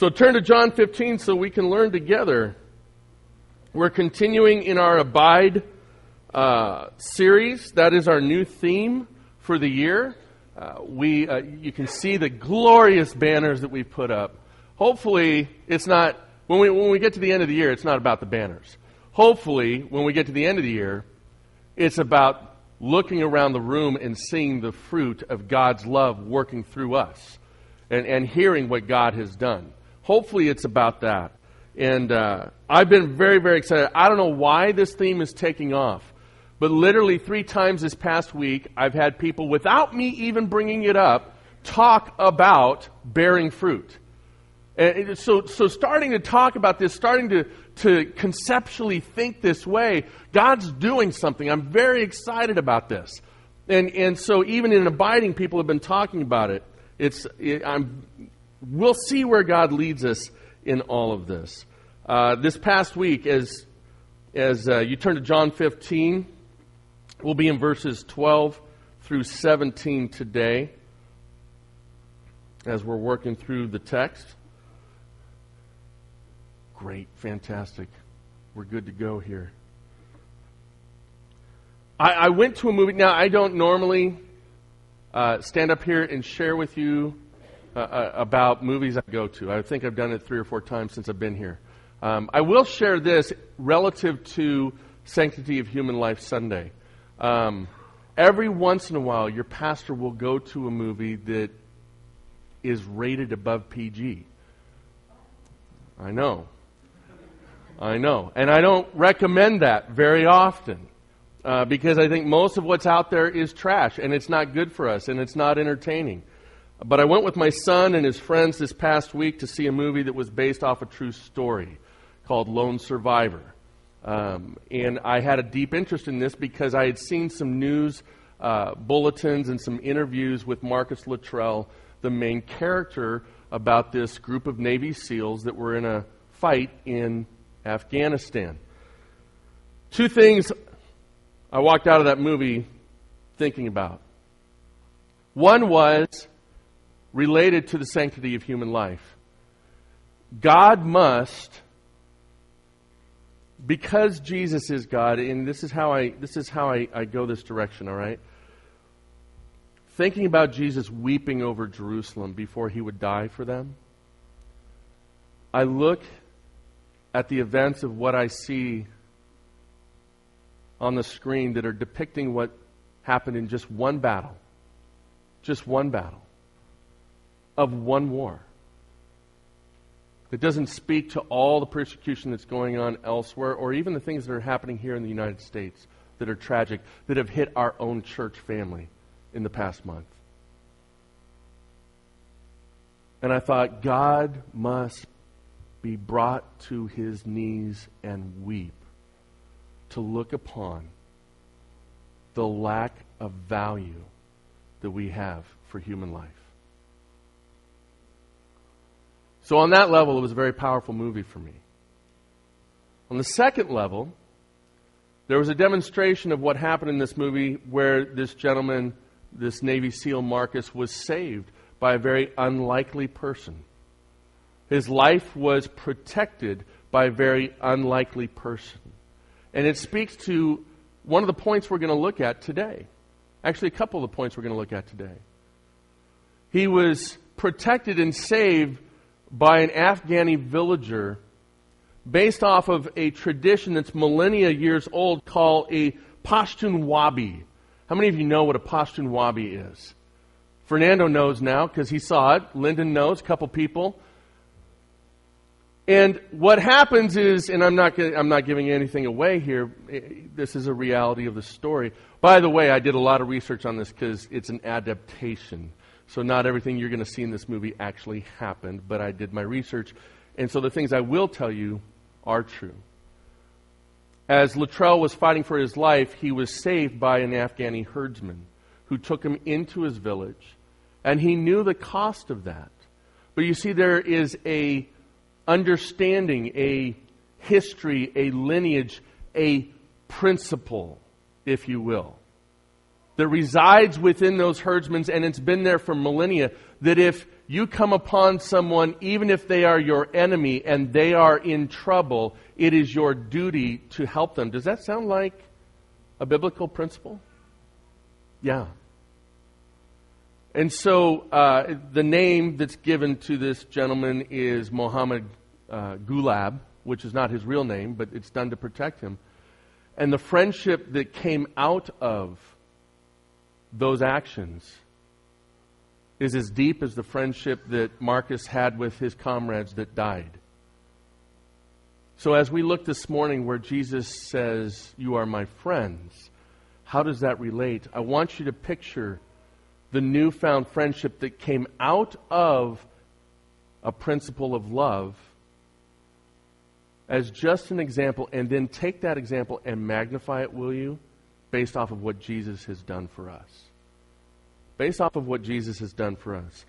So turn to John 15 so we can learn together. We're continuing in our Abide uh, series. That is our new theme for the year. Uh, we, uh, you can see the glorious banners that we put up. Hopefully, it's not, when we, when we get to the end of the year, it's not about the banners. Hopefully, when we get to the end of the year, it's about looking around the room and seeing the fruit of God's love working through us and, and hearing what God has done. Hopefully, it's about that. And uh, I've been very, very excited. I don't know why this theme is taking off, but literally three times this past week, I've had people, without me even bringing it up, talk about bearing fruit. And so, so starting to talk about this, starting to, to conceptually think this way, God's doing something. I'm very excited about this. And, and so even in abiding, people have been talking about it. It's, it, I'm, we'll see where God leads us in all of this. Uh, this past week, as, as uh, you turn to John 15, we'll be in verses 12 through 17 today as we're working through the text. Great, fantastic. We're good to go here. I, I went to a movie. Now, I don't normally uh, stand up here and share with you uh, uh, about movies I go to. I think I've done it three or four times since I've been here. Um, I will share this relative to Sanctity of Human Life Sunday. Um, every once in a while, your pastor will go to a movie that is rated above PG. I know. I know. And I don't recommend that very often uh, because I think most of what's out there is trash and it's not good for us and it's not entertaining. But I went with my son and his friends this past week to see a movie that was based off a true story called Lone Survivor. Um, and I had a deep interest in this because I had seen some news uh, bulletins and some interviews with Marcus Luttrell, the main character, about this group of Navy SEALs that were in a fight in Afghanistan. Two things I walked out of that movie thinking about. One was related to the sanctity of human life. God must, because Jesus is God, and this is how I this is how I, I go this direction, all right? Thinking about Jesus weeping over Jerusalem before he would die for them, I look at the events of what I see on the screen that are depicting what happened in just one battle. Just one battle of one war. It doesn't speak to all the persecution that's going on elsewhere or even the things that are happening here in the United States that are tragic, that have hit our own church family in the past month. And I thought, God must be brought to his knees and weep to look upon the lack of value that we have for human life. So, on that level, it was a very powerful movie for me. On the second level, there was a demonstration of what happened in this movie where this gentleman, this Navy SEAL Marcus, was saved by a very unlikely person. His life was protected by a very unlikely person. And it speaks to one of the points we're going to look at today. Actually, a couple of the points we're going to look at today. He was protected and saved by an Afghani villager based off of a tradition that's millennia years old called a Pashtunwali. How many of you know what a Pashtunwali is? Fernando knows now because he saw it. Lyndon knows, a couple people. And what happens is, and I'm not, I'm not giving anything away here, this is a reality of the story. By the way, I did a lot of research on this because it's an adaptation. So not everything you're going to see in this movie actually happened, but I did my research. And so the things I will tell you are true. As Luttrell was fighting for his life, he was saved by an Afghani herdsman who took him into his village. And he knew the cost of that. But you see, there is a understanding, a history, a lineage, a principle, if you will, that resides within those herdsmen, and it's been there for millennia, that if you come upon someone, even if they are your enemy and they are in trouble, it is your duty to help them. Does that sound like a biblical principle? Yeah. And so uh, the name that's given to this gentleman is Mohammed uh, Gulab, which is not his real name, but it's done to protect him. And the friendship that came out of those actions is as deep as the friendship that Marcus had with his comrades that died. So, as we look this morning where Jesus says, You are my friends, how does that relate? I want you to picture the newfound friendship that came out of a principle of love as just an example, and then take that example and magnify it, will you, based off of what Jesus has done for us based off of what Jesus has done for us.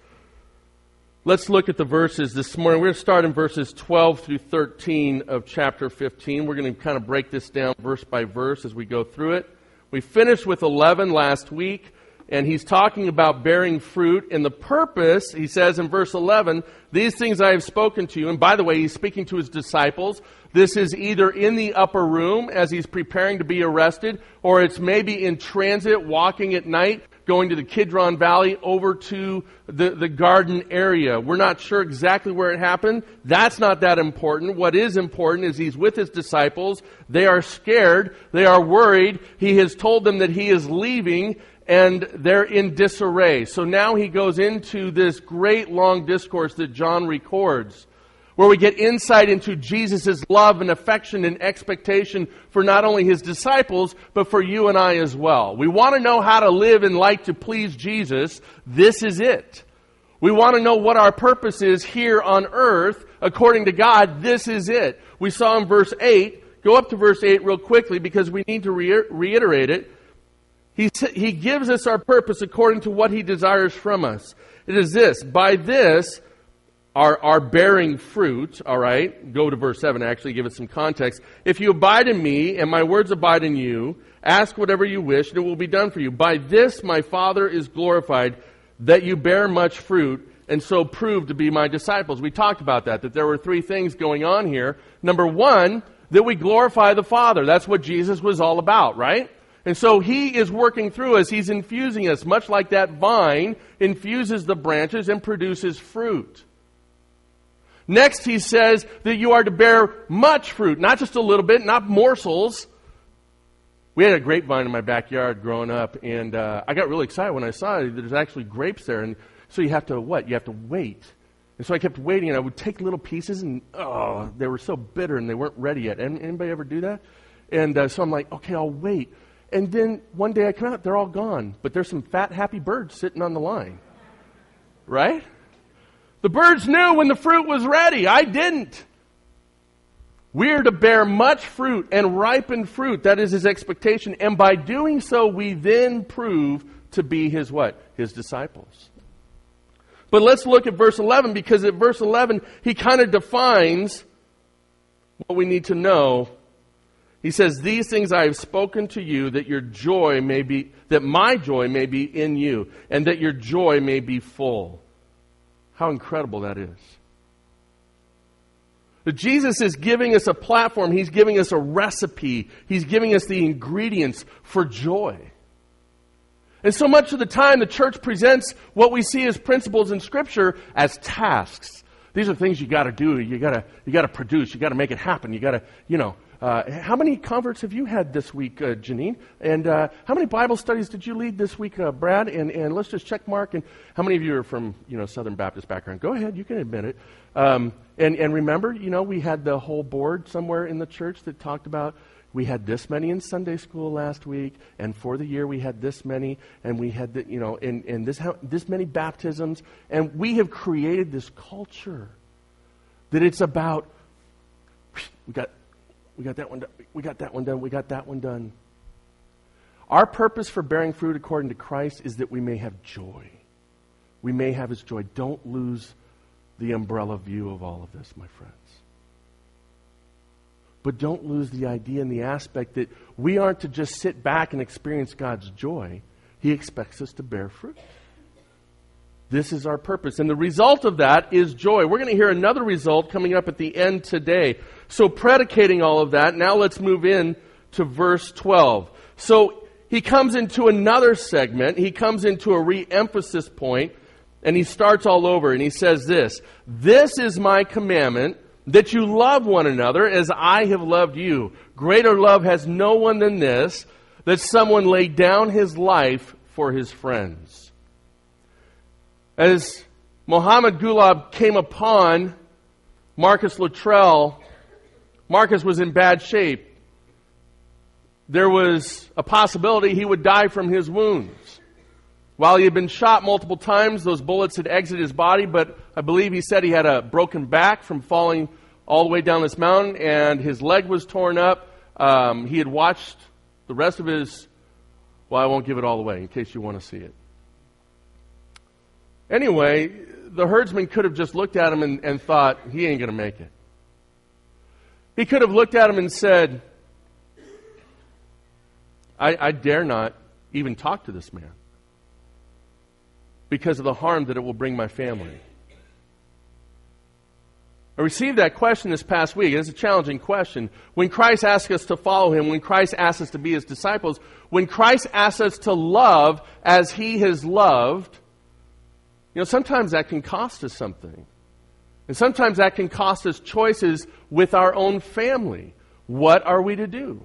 Let's look at the verses this morning. We're going to start in verses 12 through 13 of chapter 15. We're going to kind of break this down verse by verse as we go through it. We finished with 11 last week, and he's talking about bearing fruit. And the purpose, he says in verse 11, these things I have spoken to you. And by the way, he's speaking to his disciples. This is either in the upper room as he's preparing to be arrested, or it's maybe in transit, walking at night going to the Kidron Valley over to the, the garden area. We're not sure exactly where it happened. That's not that important. What is important is he's with his disciples. They are scared. They are worried. He has told them that he is leaving and they're in disarray. So now he goes into this great long discourse that John records where we get insight into Jesus' love and affection and expectation for not only his disciples, but for you and I as well. We want to know how to live and like to please Jesus. This is it. We want to know what our purpose is here on earth according to God. This is it. We saw in verse 8, go up to verse 8 real quickly because we need to re- reiterate it. He, he gives us our purpose according to what he desires from us. It is this, by this, are, are bearing fruit, all right? Go to verse 7, actually, give it some context. If you abide in me, and my words abide in you, ask whatever you wish, and it will be done for you. By this my Father is glorified, that you bear much fruit, and so prove to be my disciples. We talked about that, that there were three things going on here. Number one, that we glorify the Father. That's what Jesus was all about, right? And so he is working through us. He's infusing us, much like that vine infuses the branches and produces fruit. Next, he says that you are to bear much fruit, not just a little bit, not morsels. We had a grapevine in my backyard growing up, and uh, I got really excited when I saw it. There's actually grapes there, and so you have to what? You have to wait. And so I kept waiting, and I would take little pieces, and oh, they were so bitter, and they weren't ready yet. Anybody ever do that? And uh, so I'm like, okay, I'll wait. And then one day I come out, they're all gone, but there's some fat, happy birds sitting on the line, right? The birds knew when the fruit was ready. I didn't. We're to bear much fruit and ripen fruit. That is his expectation. And by doing so, we then prove to be his what? His disciples. But let's look at verse 11 because at verse 11, he kind of defines what we need to know. He says, These things I have spoken to you that your joy may be, that my joy may be in you and that your joy may be full. How incredible that is. But Jesus is giving us a platform, He's giving us a recipe, He's giving us the ingredients for joy. And so much of the time, the church presents what we see as principles in Scripture as tasks. These are things you got to do. You got to you got to produce. You got to make it happen. You got to you know uh, how many converts have you had this week, uh, Janine? And uh, how many Bible studies did you lead this week, uh, Brad? And, and let's just check mark. And how many of you are from you know Southern Baptist background? Go ahead, you can admit it. Um, and, and remember, you know, we had the whole board somewhere in the church that talked about we had this many in Sunday school last week, and for the year we had this many, and we had the, you know, and, and this this many baptisms, and we have created this culture that it's about. We got we got that one done. We got that one done. We got that one done. Our purpose for bearing fruit according to Christ is that we may have joy. We may have his joy. Don't lose the umbrella view of all of this, my friends. But don't lose the idea and the aspect that we aren't to just sit back and experience God's joy. He expects us to bear fruit. This is our purpose. And the result of that is joy. We're going to hear another result coming up at the end today. So, predicating all of that, now let's move in to verse 12. So, he comes into another segment. He comes into a re emphasis point, and he starts all over, and he says this This is my commandment that you love one another as I have loved you. Greater love has no one than this, that someone lay down his life for his friends. As Mohammed Gulab came upon Marcus Luttrell, Marcus was in bad shape. There was a possibility he would die from his wounds. While he had been shot multiple times, those bullets had exited his body, but I believe he said he had a broken back from falling all the way down this mountain, and his leg was torn up. Um, he had watched the rest of his. Well, I won't give it all away in case you want to see it. Anyway, the herdsman could have just looked at him and, and thought, he ain't going to make it. He could have looked at him and said, I, I dare not even talk to this man because of the harm that it will bring my family. I received that question this past week. It's a challenging question. When Christ asks us to follow him, when Christ asks us to be his disciples, when Christ asks us to love as he has loved, you know, sometimes that can cost us something. And sometimes that can cost us choices with our own family. What are we to do?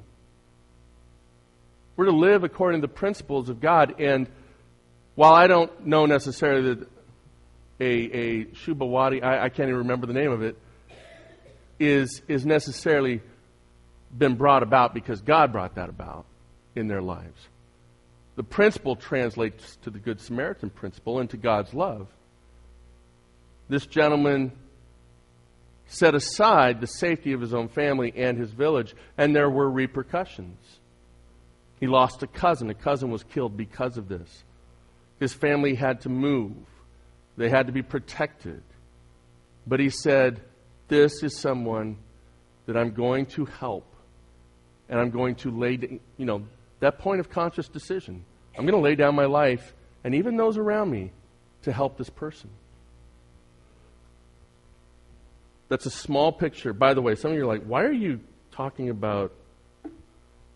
We're to live according to the principles of God. And while I don't know necessarily that a, a Shubawadi, I, I can't even remember the name of it, is, is necessarily been brought about because God brought that about in their lives. The principle translates to the Good Samaritan principle and to God's love. This gentleman set aside the safety of his own family and his village, and there were repercussions. He lost a cousin. A cousin was killed because of this. His family had to move, they had to be protected. But he said, This is someone that I'm going to help, and I'm going to lay, you know, that point of conscious decision. I'm going to lay down my life and even those around me to help this person. That's a small picture. By the way, some of you are like, why are you talking about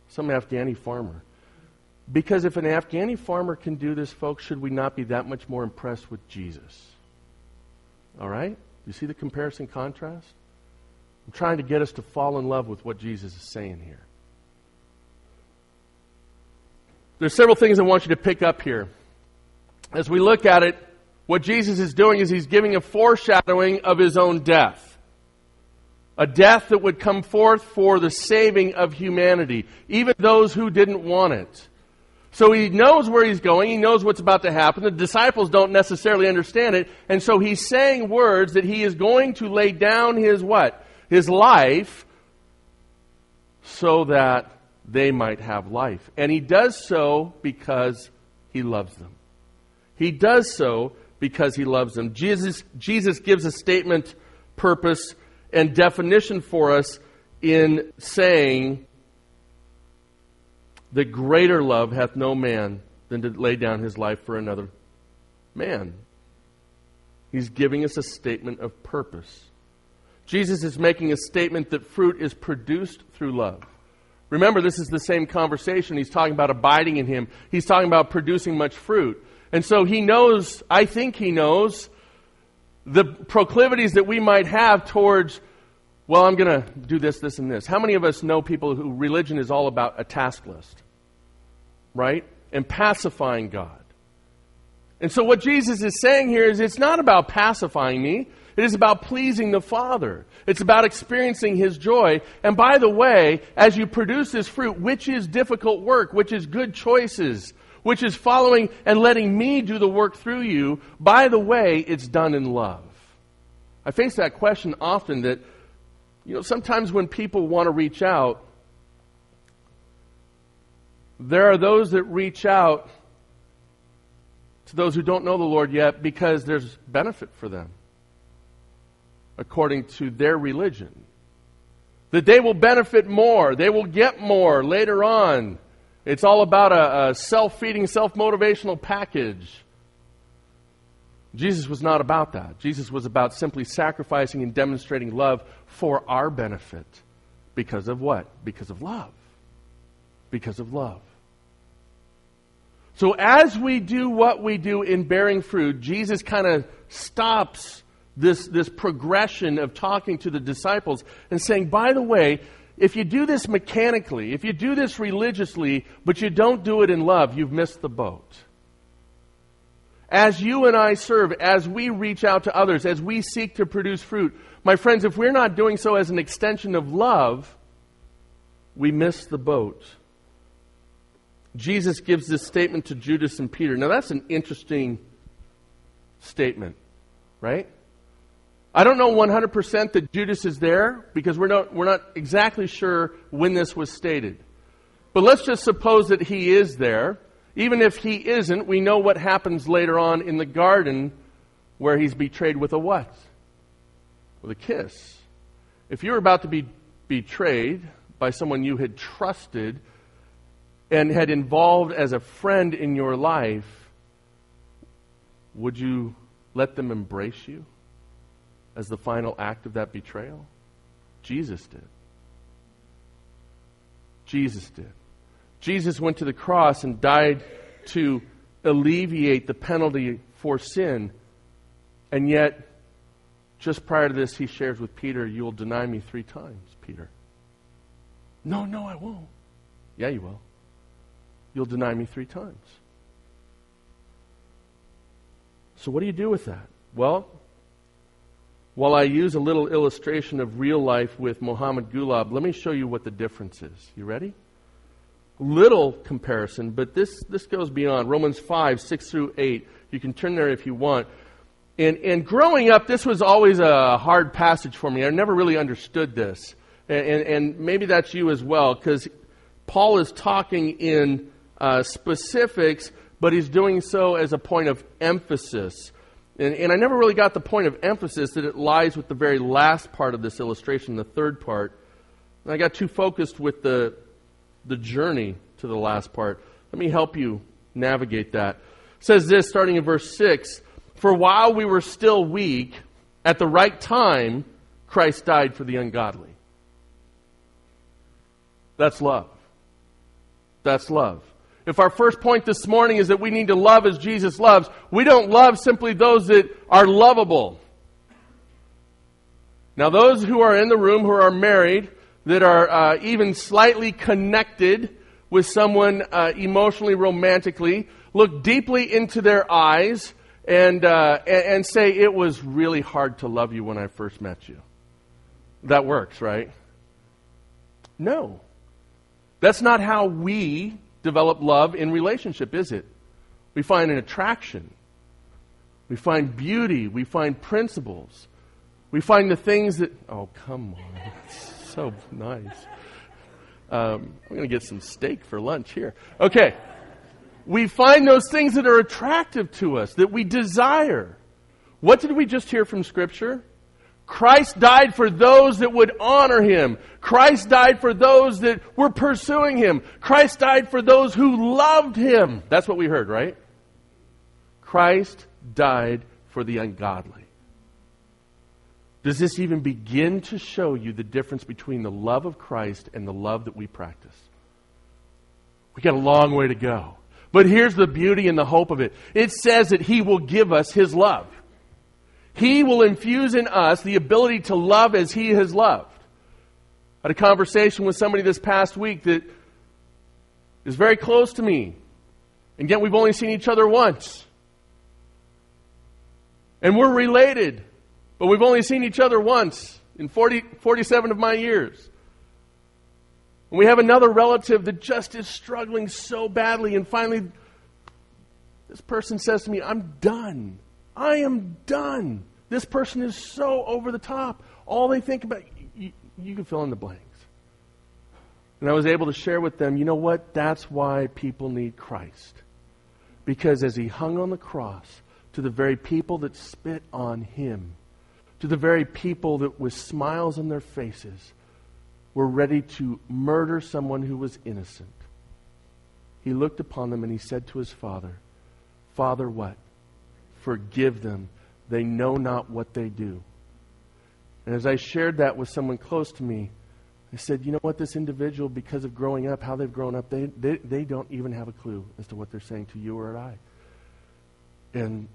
some Afghani farmer? Because if an Afghani farmer can do this, folks, should we not be that much more impressed with Jesus? All right? You see the comparison contrast? I'm trying to get us to fall in love with what Jesus is saying here. There's several things I want you to pick up here. As we look at it, what Jesus is doing is he's giving a foreshadowing of his own death. A death that would come forth for the saving of humanity, even those who didn't want it. So he knows where he's going. He knows what's about to happen. The disciples don't necessarily understand it. And so he's saying words that he is going to lay down his what? His life so that they might have life. And he does so because he loves them. He does so because he loves them. Jesus, Jesus gives a statement, purpose, and definition for us in saying that greater love hath no man than to lay down his life for another man. He's giving us a statement of purpose. Jesus is making a statement that fruit is produced through love. Remember, this is the same conversation. He's talking about abiding in Him, he's talking about producing much fruit. And so he knows, I think he knows, the proclivities that we might have towards, well, I'm going to do this, this, and this. How many of us know people who religion is all about a task list? Right? And pacifying God. And so what Jesus is saying here is it's not about pacifying me. It is about pleasing the Father. It's about experiencing His joy. And by the way, as you produce this fruit, which is difficult work, which is good choices, which is following and letting me do the work through you, by the way, it's done in love. I face that question often that, you know, sometimes when people want to reach out, there are those that reach out to those who don't know the Lord yet because there's benefit for them according to their religion. That they will benefit more, they will get more later on. It's all about a, a self feeding, self motivational package. Jesus was not about that. Jesus was about simply sacrificing and demonstrating love for our benefit. Because of what? Because of love. Because of love. So as we do what we do in bearing fruit, Jesus kind of stops this, this progression of talking to the disciples and saying, by the way, if you do this mechanically, if you do this religiously, but you don't do it in love, you've missed the boat. As you and I serve, as we reach out to others, as we seek to produce fruit, my friends, if we're not doing so as an extension of love, we miss the boat. Jesus gives this statement to Judas and Peter. Now, that's an interesting statement, right? I don't know 100% that Judas is there because we're not, we're not exactly sure when this was stated. But let's just suppose that he is there. Even if he isn't, we know what happens later on in the garden where he's betrayed with a what? With a kiss. If you're about to be betrayed by someone you had trusted and had involved as a friend in your life, would you let them embrace you as the final act of that betrayal? Jesus did. Jesus did. Jesus went to the cross and died to alleviate the penalty for sin. And yet, just prior to this, he shares with Peter, You will deny me three times, Peter. No, no, I won't. Yeah, you will. You'll deny me three times. So, what do you do with that? Well, while I use a little illustration of real life with Mohammed Gulab, let me show you what the difference is. You ready? Little comparison, but this, this goes beyond. Romans 5, 6 through 8. You can turn there if you want. And, and growing up, this was always a hard passage for me. I never really understood this. And, and, and maybe that's you as well, because Paul is talking in uh, specifics, but he's doing so as a point of emphasis. And, and I never really got the point of emphasis that it lies with the very last part of this illustration, the third part. And I got too focused with the, the journey to the last part. Let me help you navigate that. It says this, starting in verse 6 For while we were still weak, at the right time, Christ died for the ungodly. That's love. That's love. If our first point this morning is that we need to love as Jesus loves, we don't love simply those that are lovable. Now, those who are in the room who are married, that are uh, even slightly connected with someone uh, emotionally, romantically, look deeply into their eyes and, uh, and, say, It was really hard to love you when I first met you. That works, right? No. That's not how we develop love in relationship, is it? We find an attraction. We find beauty. We find principles. We find the things that, oh, come on. It's so nice. Um, I'm going to get some steak for lunch here. Okay. We find those things that are attractive to us, that we desire. What did we just hear from Scripture? Christ died for those that would honor him. Christ died for those that were pursuing him. Christ died for those who loved him. That's what we heard, right? Christ died for the ungodly. Does this even begin to show you the difference between the love of Christ and the love that we practice? We got a long way to go. But here's the beauty and the hope of it. It says that he will give us his love. He will infuse in us the ability to love as He has loved. I had a conversation with somebody this past week that is very close to me, and yet we've only seen each other once. And we're related, but we've only seen each other once in 40, 47 of my years. And we have another relative that just is struggling so badly, and finally, this person says to me, I'm done. I am done. This person is so over the top. All they think about, you, you can fill in the blanks. And I was able to share with them, you know what? That's why people need Christ. Because as he hung on the cross, to the very people that spit on him, to the very people that with smiles on their faces were ready to murder someone who was innocent, he looked upon them and he said to his father, Father, what? Forgive them. They know not what they do. And as I shared that with someone close to me, I said, you know what, this individual, because of growing up, how they've grown up, they, they, they don't even have a clue as to what they're saying to you or at I. And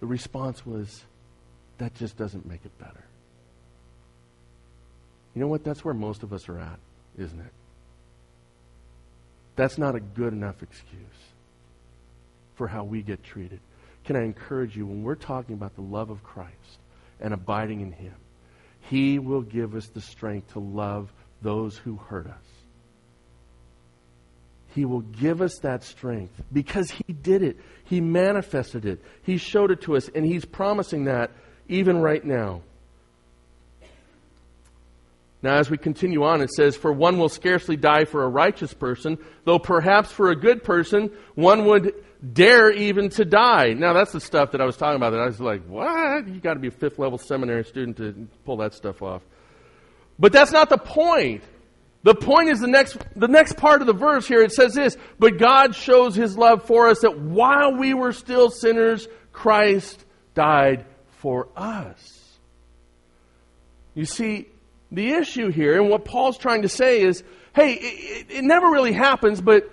the response was, that just doesn't make it better. You know what? That's where most of us are at, isn't it? That's not a good enough excuse for how we get treated. Can I encourage you, when we're talking about the love of Christ and abiding in Him, He will give us the strength to love those who hurt us. He will give us that strength because He did it. He manifested it. He showed it to us, and He's promising that even right now. Now, as we continue on, it says, For one will scarcely die for a righteous person, though perhaps for a good person one would dare even to die. Now, that's the stuff that I was talking about that I was like, what? You got to be a fifth level seminary student to pull that stuff off. But that's not the point. The point is the next, the next part of the verse here. It says this, but God shows his love for us that while we were still sinners, Christ died for us. You see, the issue here and what Paul's trying to say is, hey, it, it never really happens, but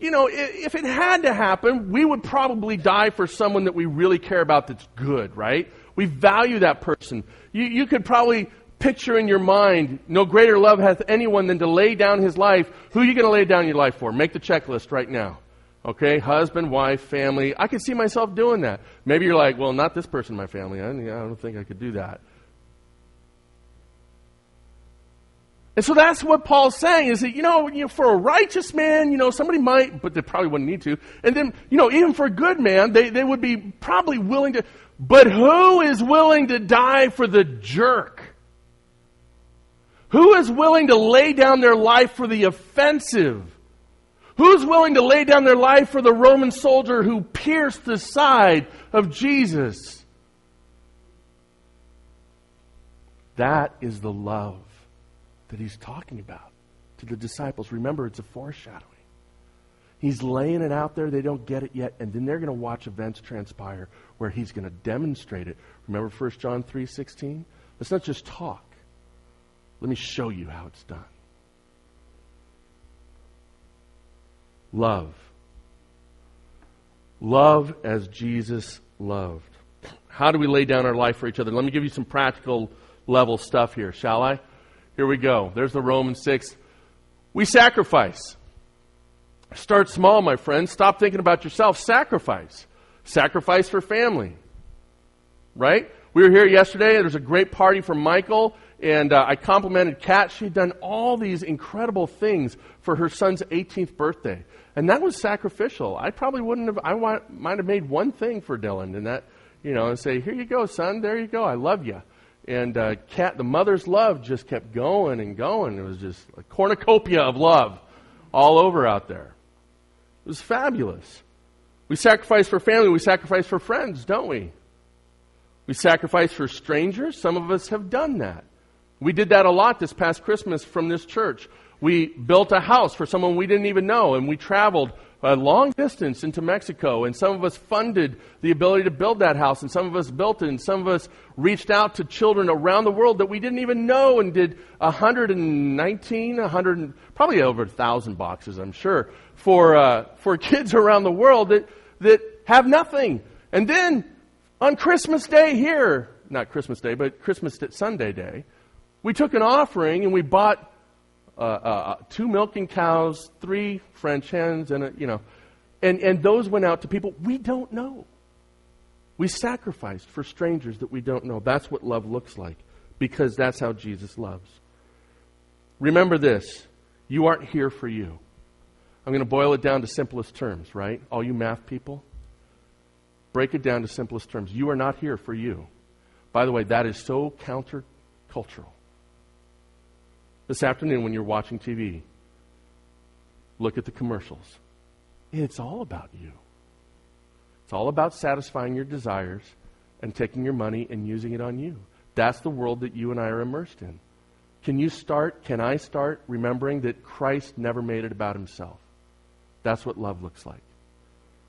you know, if it had to happen, we would probably die for someone that we really care about that's good, right? We value that person. You, you could probably picture in your mind, no greater love hath anyone than to lay down his life. Who are you going to lay down your life for? Make the checklist right now. Okay, husband, wife, family. I could see myself doing that. Maybe you're like, well, not this person in my family. I, I don't think I could do that. And so that's what Paul's saying is that, you know, you know, for a righteous man, you know, somebody might, but they probably wouldn't need to. And then, you know, even for a good man, they, they would be probably willing to. But who is willing to die for the jerk? Who is willing to lay down their life for the offensive? Who's willing to lay down their life for the Roman soldier who pierced the side of Jesus? That is the love that he's talking about to the disciples. Remember, it's a foreshadowing. He's laying it out there. They don't get it yet. And then they're going to watch events transpire where he's going to demonstrate it. Remember 1 John 3 16? Let's not just talk. Let me show you how it's done. Love. Love as Jesus loved. How do we lay down our life for each other? Let me give you some practical level stuff here, shall I? Here we go. There's the Romans 6. We sacrifice. Start small, my friend. Stop thinking about yourself. Sacrifice. Sacrifice for family. Right? We were here yesterday. There was a great party for Michael, and uh, I complimented Kat. She'd done all these incredible things for her son's 18th birthday, and that was sacrificial. I probably wouldn't have. I might have made one thing for Dylan, and that, you know, and say, "Here you go, son. There you go. I love you." And uh, the mother's love just kept going and going. It was just a cornucopia of love all over out there. It was fabulous. We sacrifice for family, we sacrifice for friends, don't we? We sacrifice for strangers. Some of us have done that. We did that a lot this past Christmas from this church. We built a house for someone we didn't even know, and we traveled a long distance into Mexico, and some of us funded the ability to build that house, and some of us built it, and some of us reached out to children around the world that we didn't even know and did 119, 100, probably over a thousand boxes, I'm sure, for, uh, for kids around the world that, that have nothing. And then on Christmas Day here, not Christmas Day, but Christmas Sunday Day, we took an offering and we bought uh, uh, two milking cows, three French hens, and a, you know, and and those went out to people we don't know. We sacrificed for strangers that we don't know. That's what love looks like, because that's how Jesus loves. Remember this: you aren't here for you. I'm going to boil it down to simplest terms, right? All you math people, break it down to simplest terms. You are not here for you. By the way, that is so countercultural. This afternoon, when you're watching TV, look at the commercials. It's all about you. It's all about satisfying your desires and taking your money and using it on you. That's the world that you and I are immersed in. Can you start, can I start remembering that Christ never made it about himself? That's what love looks like.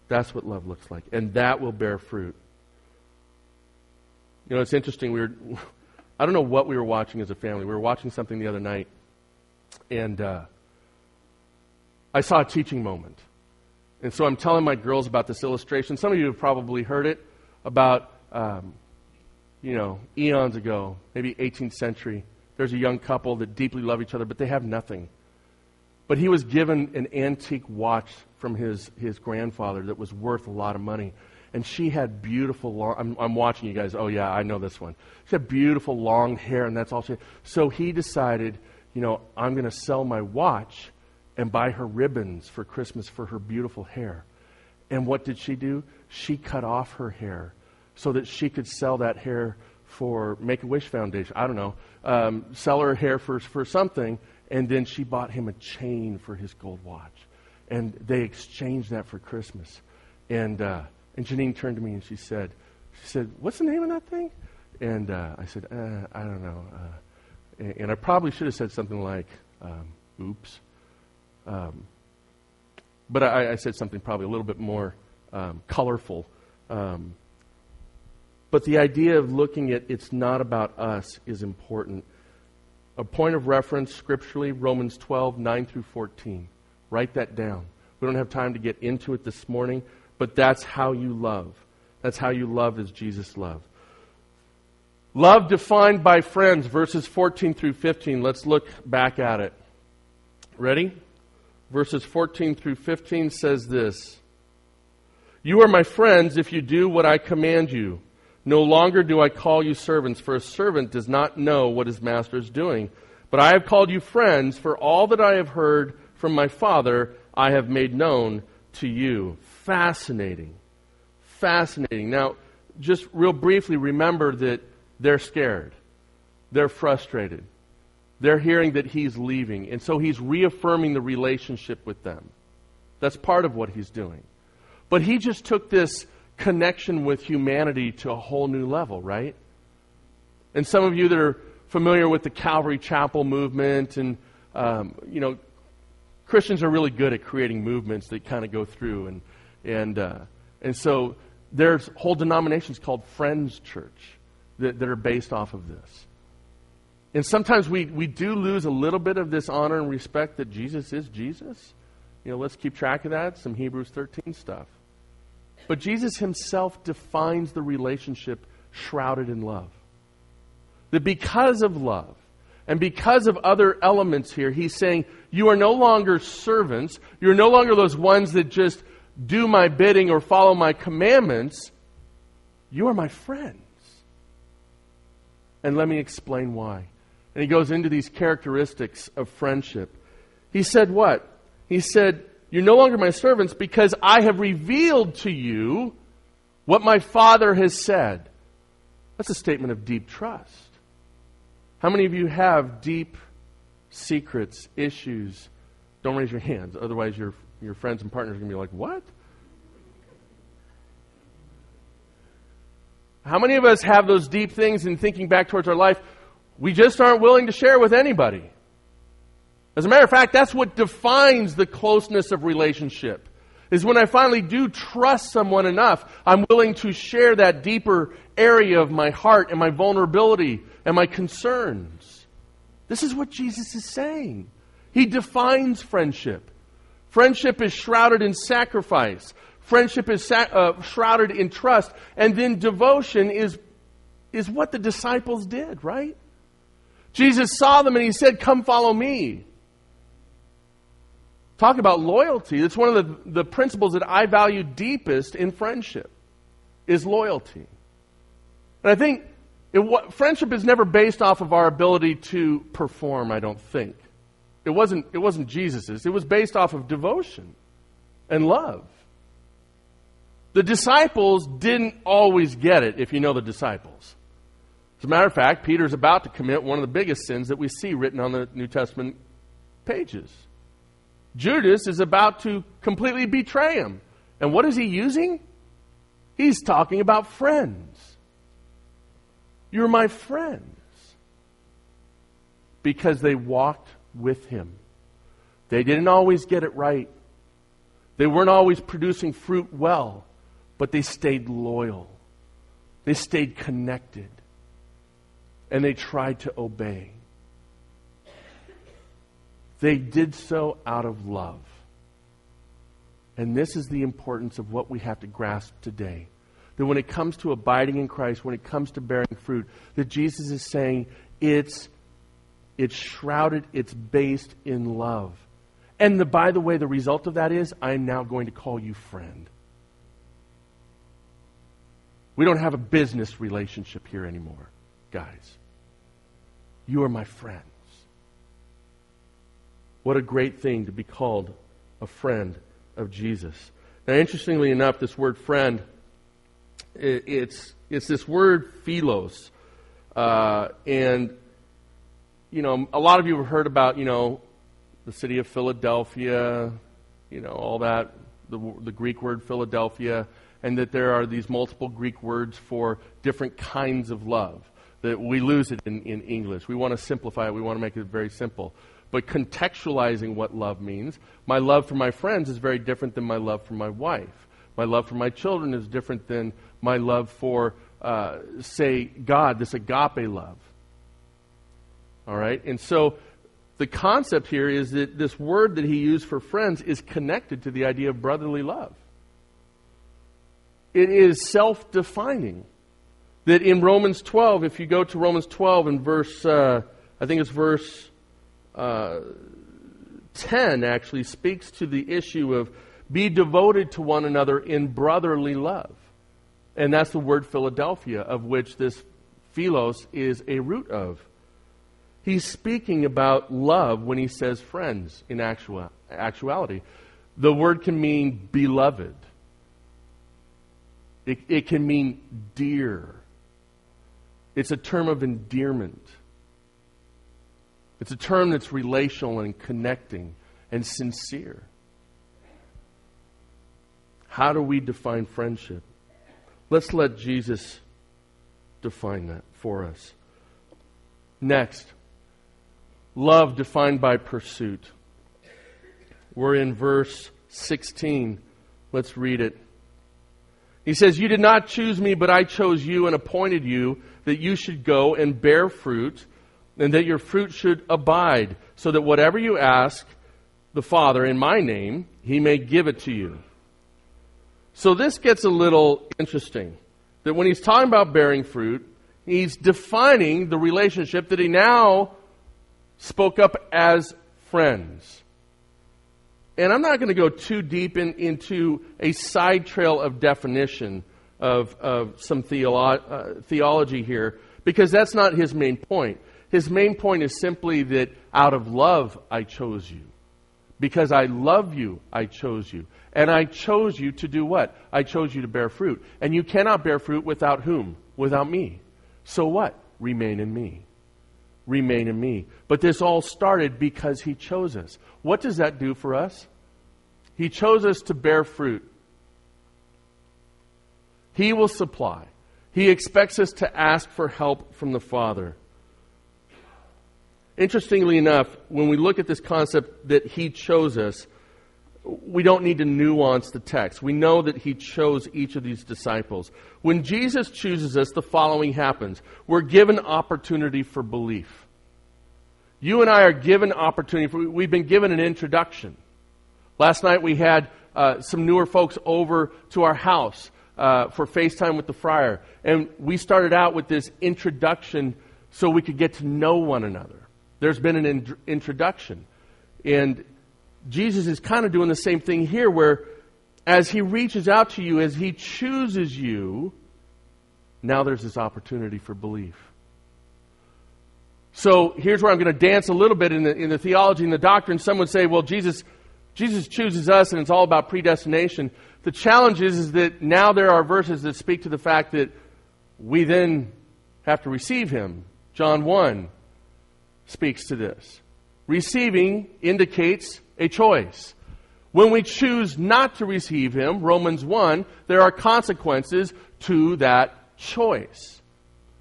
That's what love looks like. And that will bear fruit. You know, it's interesting. We were, I don't know what we were watching as a family. We were watching something the other night, and uh, I saw a teaching moment. And so I'm telling my girls about this illustration. Some of you have probably heard it about, um, you know, eons ago, maybe 18th century. There's a young couple that deeply love each other, but they have nothing. But he was given an antique watch from his, his grandfather that was worth a lot of money. And she had beautiful long, I'm, I'm watching you guys. Oh, yeah, I know this one. She had beautiful long hair, and that's all she had. So he decided, you know, I'm going to sell my watch and buy her ribbons for Christmas for her beautiful hair. And what did she do? She cut off her hair so that she could sell that hair for Make a Wish Foundation. I don't know. Um, sell her hair for, for something. And then she bought him a chain for his gold watch. And they exchanged that for Christmas. And, uh, and Janine turned to me and she said, she said, what's the name of that thing? And uh, I said, uh, I don't know. Uh, and, I probably should have said something like, um, oops. Um, but I, I, said something probably a little bit more um, colorful. Um, but the idea of looking at it's not about us is important. A point of reference scripturally, Romans 12, 9 through 14. Write that down. We don't have time to get into it this morning, but that's how you love. That's how you love as Jesus loved. Love defined by friends, verses 14 through 15. Let's look back at it. Ready? verses 14 through 15 says this You are my friends if you do what I command you. No longer do I call you servants, for a servant does not know what his master is doing. But I have called you friends, for all that I have heard from my Father I have made known to you. Fascinating. Fascinating. Now, just real briefly, remember that they're scared, they're frustrated they're hearing that he's leaving. And so he's reaffirming the relationship with them. That's part of what he's doing. But he just took this connection with humanity to a whole new level, right? And some of you that are familiar with the Calvary Chapel movement, and, um, you know, Christians are really good at creating movements that kind of go through. And, and, uh, and so there's whole denominations called Friends Church that, that are based off of this. And sometimes we, we do lose a little bit of this honor and respect that Jesus is Jesus. You know, let's keep track of that, some Hebrews 13 stuff. But Jesus himself defines the relationship shrouded in love. That because of love and because of other elements here, he's saying, You are no longer servants. You're no longer those ones that just do my bidding or follow my commandments. You are my friends. And let me explain why. And he goes into these characteristics of friendship. He said, What? He said, You're no longer my servants because I have revealed to you what my Father has said. That's a statement of deep trust. How many of you have deep secrets, issues? Don't raise your hands, otherwise, your, your friends and partners are going to be like, What? How many of us have those deep things in thinking back towards our life? we just aren't willing to share with anybody. As a matter of fact, that's what defines the closeness of relationship. Is when I finally do trust someone enough, I'm willing to share that deeper area of my heart and my vulnerability and my concerns. This is what Jesus is saying. He defines friendship. Friendship is shrouded in sacrifice. Friendship is sa- uh, shrouded in trust. And then devotion is, is what the disciples did, right? Jesus saw them and he said, Come follow me. Talk about loyalty. It's one of the, the principles that I value deepest in friendship is loyalty. And I think it, friendship is never based off of our ability to perform, I don't think. It wasn't, it wasn't Jesus's. It was based off of devotion and love. The disciples didn't always get it, if you know the disciples. As a matter of fact, Peter's about to commit one of the biggest sins that we see written on the New Testament pages. Judas is about to completely betray him. And what is he using? He's talking about friends. You're my friends. Because they walked with him. They didn't always get it right. They weren't always producing fruit well, but they stayed loyal. They stayed connected. And they tried to obey. They did so out of love. And this is the importance of what we have to grasp today. That when it comes to abiding in Christ, when it comes to bearing fruit, that Jesus is saying it's, it's shrouded, it's based in love. And the, by the way, the result of that is I'm now going to call you friend. We don't have a business relationship here anymore, guys. You are my friends. What a great thing to be called a friend of Jesus. Now, interestingly enough, this word friend, it's, it's this word philos. Uh, and, you know, a lot of you have heard about, you know, the city of Philadelphia, you know, all that, the, the Greek word Philadelphia, and that there are these multiple Greek words for different kinds of love. That we lose it in, in English. We want to simplify it, we want to make it very simple. But contextualizing what love means, my love for my friends is very different than my love for my wife. My love for my children is different than my love for, uh, say, God, this agape love. All right? And so the concept here is that this word that he used for friends is connected to the idea of brotherly love. It is self defining. That in Romans 12, if you go to Romans 12 and verse, uh, I think it's verse uh, 10, actually speaks to the issue of be devoted to one another in brotherly love. And that's the word Philadelphia, of which this philos is a root of. He's speaking about love when he says friends in actual, actuality. The word can mean beloved, it, it can mean dear. It's a term of endearment. It's a term that's relational and connecting and sincere. How do we define friendship? Let's let Jesus define that for us. Next, Love defined by pursuit. We're in verse 16. Let's read it. He says, You did not choose me, but I chose you and appointed you that you should go and bear fruit, and that your fruit should abide, so that whatever you ask the Father in my name, he may give it to you. So this gets a little interesting. That when he's talking about bearing fruit, he's defining the relationship that he now spoke up as friends. And I'm not going to go too deep in, into a side trail of definition of, of some theolo- uh, theology here, because that's not his main point. His main point is simply that out of love, I chose you. Because I love you, I chose you. And I chose you to do what? I chose you to bear fruit. And you cannot bear fruit without whom? Without me. So what? Remain in me remain in me. But this all started because he chose us. What does that do for us? He chose us to bear fruit. He will supply. He expects us to ask for help from the Father. Interestingly enough, when we look at this concept that He chose us, we don't need to nuance the text. We know that he chose each of these disciples. When Jesus chooses us, the following happens. We're given opportunity for belief. You and I are given opportunity. For, we've been given an introduction. Last night we had uh, some newer folks over to our house uh, for FaceTime with the friar. And we started out with this introduction so we could get to know one another. There's been an in- introduction. And Jesus is kind of doing the same thing here, where as he reaches out to you, as he chooses you, now there's this opportunity for belief. So here's where I'm going to dance a little bit in the, in the theology and the doctrine. Some would say, well, Jesus, Jesus chooses us and it's all about predestination. The challenge is, is that now there are verses that speak to the fact that we then have to receive him. John 1 speaks to this. Receiving indicates a choice. When we choose not to receive Him, Romans 1, there are consequences to that choice.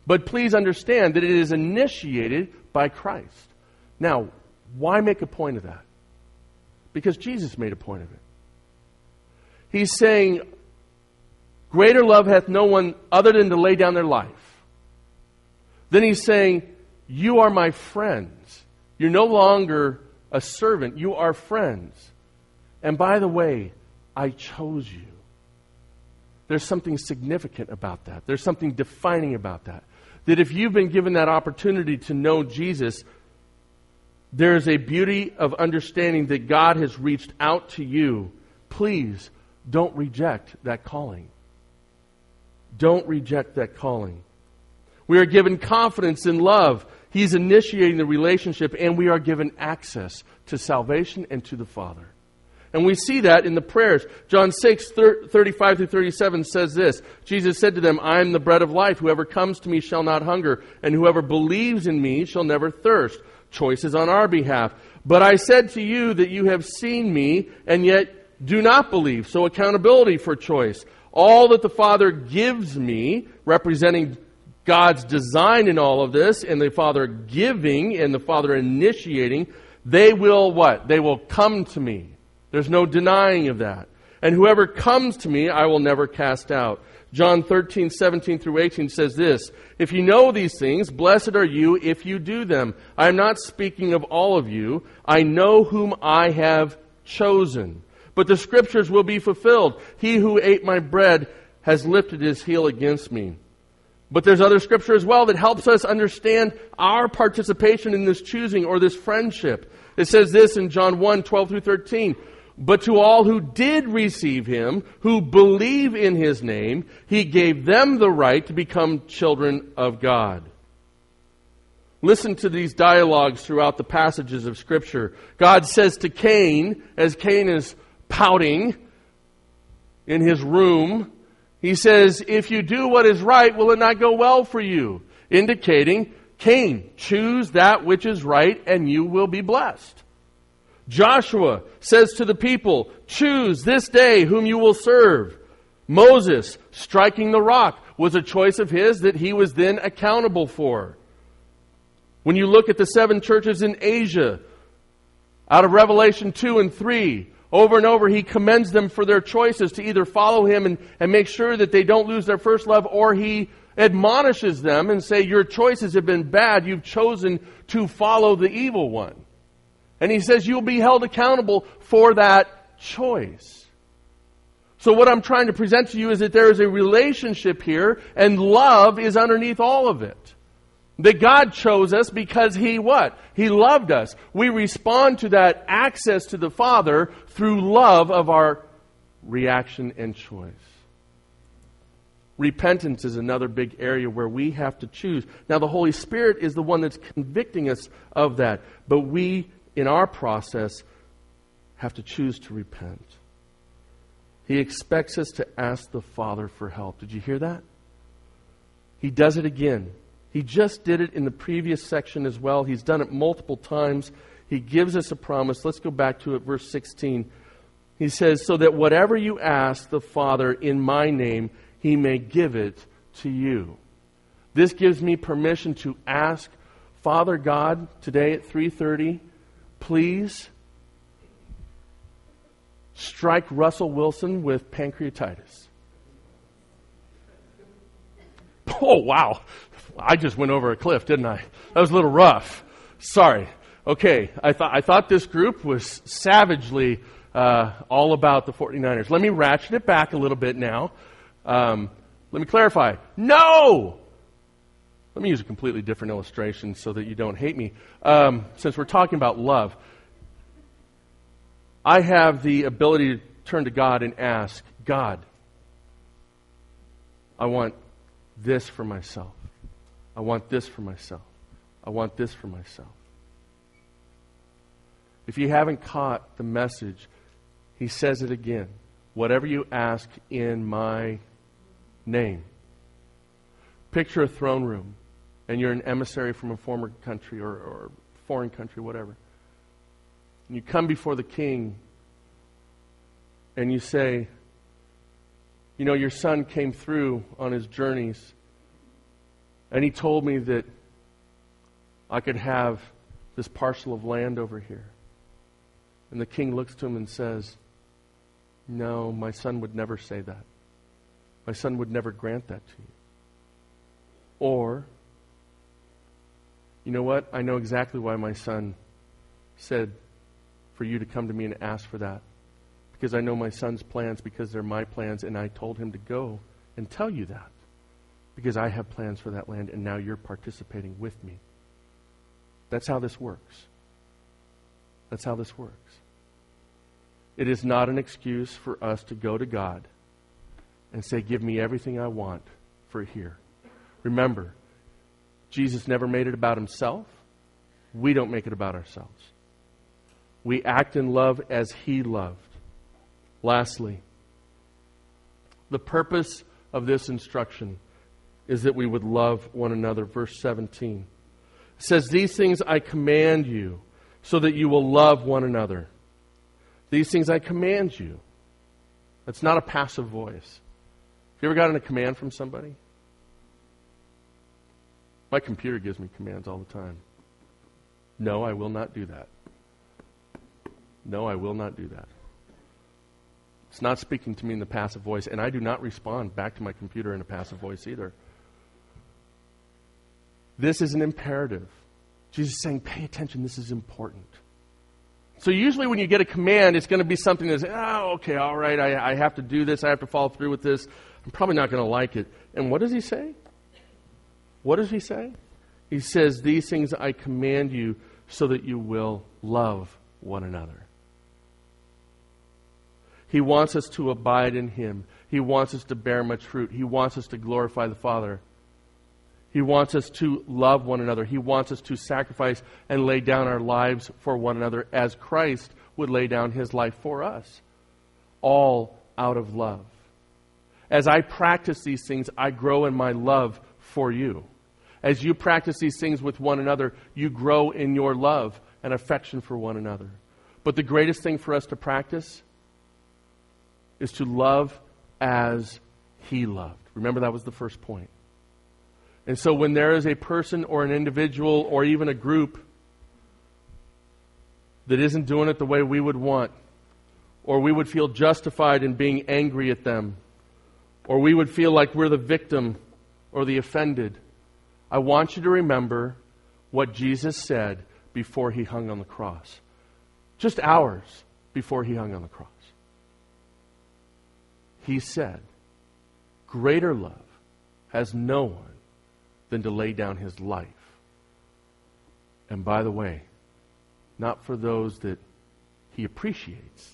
But please understand that it is initiated by Christ. Now, why make a point of that? Because Jesus made a point of it. He's saying, Greater love hath no one other than to lay down their life. Then he's saying, You are my friends. You're no longer a servant, you are friends. And by the way, I chose you. There's something significant about that. There's something defining about that. That if you've been given that opportunity to know Jesus, there is a beauty of understanding that God has reached out to you. Please don't reject that calling. Don't reject that calling. We are given confidence in love. He's initiating the relationship, and we are given access to salvation and to the Father. And we see that in the prayers. John 6, 35 through 37 says this Jesus said to them, I am the bread of life. Whoever comes to me shall not hunger, and whoever believes in me shall never thirst. Choices on our behalf. But I said to you that you have seen me, and yet do not believe. So accountability for choice. All that the Father gives me, representing God's design in all of this, and the Father giving and the Father initiating, they will what? They will come to me. There's no denying of that. And whoever comes to me, I will never cast out. John 13, 17 through 18 says this If you know these things, blessed are you if you do them. I am not speaking of all of you. I know whom I have chosen. But the scriptures will be fulfilled. He who ate my bread has lifted his heel against me. But there's other scripture as well that helps us understand our participation in this choosing or this friendship. It says this in John 1, 12 through 13. But to all who did receive him, who believe in his name, he gave them the right to become children of God. Listen to these dialogues throughout the passages of Scripture. God says to Cain, as Cain is pouting in his room, he says, If you do what is right, will it not go well for you? Indicating, Cain, choose that which is right and you will be blessed. Joshua says to the people, Choose this day whom you will serve. Moses, striking the rock, was a choice of his that he was then accountable for. When you look at the seven churches in Asia, out of Revelation 2 and 3, over and over, he commends them for their choices to either follow him and, and make sure that they don't lose their first love, or he admonishes them and say, Your choices have been bad. You've chosen to follow the evil one. And he says you'll be held accountable for that choice. So what I'm trying to present to you is that there is a relationship here and love is underneath all of it. That God chose us because He what? He loved us. We respond to that access to the Father through love of our reaction and choice. Repentance is another big area where we have to choose. Now, the Holy Spirit is the one that's convicting us of that, but we in our process, have to choose to repent. He expects us to ask the Father for help. Did you hear that? He does it again. He just did it in the previous section as well. He's done it multiple times. He gives us a promise. Let's go back to it, verse 16. He says, So that whatever you ask the Father in my name, he may give it to you. This gives me permission to ask Father God today at 3:30 please strike Russell Wilson with pancreatitis. Oh, wow. I just went over a cliff, didn't I? That was a little rough. Sorry. Okay, I thought, I thought this group was savagely uh, all about the 49ers. Let me ratchet it back a little bit now. Um, let me clarify. No! Let me use a completely different illustration so that you don't hate me. Um, since we're talking about love, I have the ability to turn to God and ask, God, I want this for myself. I want this for myself. I want this for myself. If you haven't caught the message, he says it again. Whatever you ask in my name. Picture a throne room and you're an emissary from a former country or, or foreign country, whatever. And you come before the king and you say, You know, your son came through on his journeys, and he told me that I could have this parcel of land over here. And the king looks to him and says, No, my son would never say that. My son would never grant that to you. Or, you know what? I know exactly why my son said for you to come to me and ask for that. Because I know my son's plans because they're my plans, and I told him to go and tell you that. Because I have plans for that land, and now you're participating with me. That's how this works. That's how this works. It is not an excuse for us to go to God and say, Give me everything I want for here. Remember, Jesus never made it about himself. We don't make it about ourselves. We act in love as he loved. Lastly, the purpose of this instruction is that we would love one another. Verse 17 it says, These things I command you so that you will love one another. These things I command you. That's not a passive voice. Have you ever gotten a command from somebody? My computer gives me commands all the time. No, I will not do that. No, I will not do that. It's not speaking to me in the passive voice, and I do not respond back to my computer in a passive voice either. This is an imperative. Jesus is saying, pay attention, this is important. So usually when you get a command, it's going to be something that's, oh, okay, all right, I, I have to do this, I have to follow through with this. I'm probably not going to like it. And what does he say? What does he say? He says, These things I command you so that you will love one another. He wants us to abide in Him. He wants us to bear much fruit. He wants us to glorify the Father. He wants us to love one another. He wants us to sacrifice and lay down our lives for one another as Christ would lay down his life for us. All out of love. As I practice these things, I grow in my love for you. As you practice these things with one another, you grow in your love and affection for one another. But the greatest thing for us to practice is to love as he loved. Remember, that was the first point. And so when there is a person or an individual or even a group that isn't doing it the way we would want, or we would feel justified in being angry at them, or we would feel like we're the victim or the offended, I want you to remember what Jesus said before he hung on the cross. Just hours before he hung on the cross. He said, Greater love has no one than to lay down his life. And by the way, not for those that he appreciates,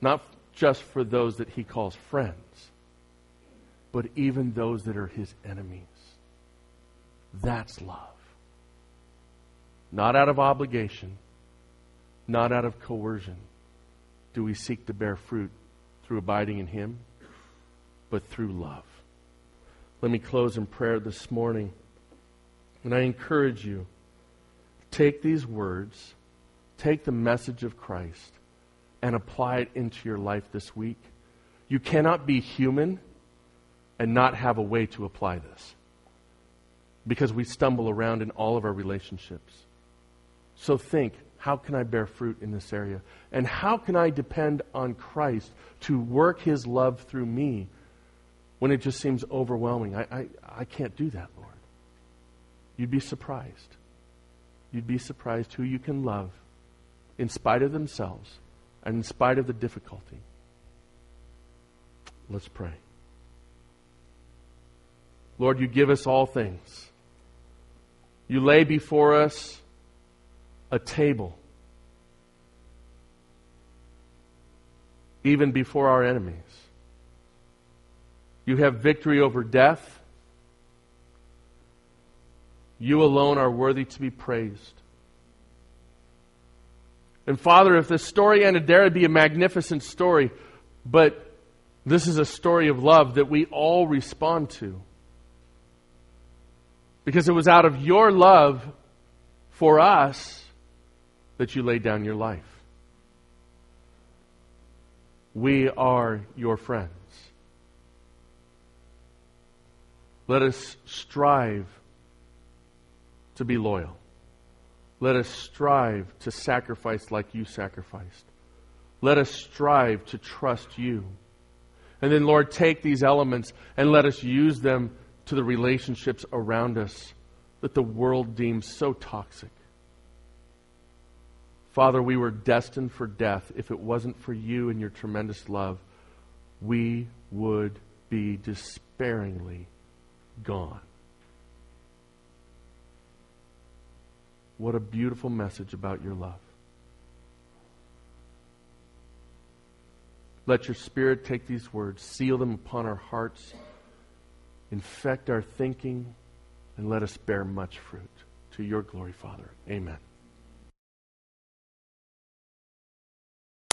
not just for those that he calls friends, but even those that are his enemies. That's love. Not out of obligation, not out of coercion, do we seek to bear fruit through abiding in him, but through love. Let me close in prayer this morning. And I encourage you take these words, take the message of Christ, and apply it into your life this week. You cannot be human and not have a way to apply this because we stumble around in all of our relationships. So think how can I bear fruit in this area? And how can I depend on Christ to work his love through me when it just seems overwhelming. I, I, I can't do that, Lord. You'd be surprised. You'd be surprised who you can love in spite of themselves and in spite of the difficulty. Let's pray. Lord, you give us all things. You lay before us a table, even before our enemies. You have victory over death. You alone are worthy to be praised. And Father, if this story ended there, it'd be a magnificent story. But this is a story of love that we all respond to. Because it was out of your love for us that you laid down your life. We are your friends. Let us strive to be loyal. Let us strive to sacrifice like you sacrificed. Let us strive to trust you. And then, Lord, take these elements and let us use them to the relationships around us that the world deems so toxic. Father, we were destined for death. If it wasn't for you and your tremendous love, we would be despairingly gone. What a beautiful message about your love. Let your Spirit take these words, seal them upon our hearts, infect our thinking, and let us bear much fruit. To your glory, Father. Amen.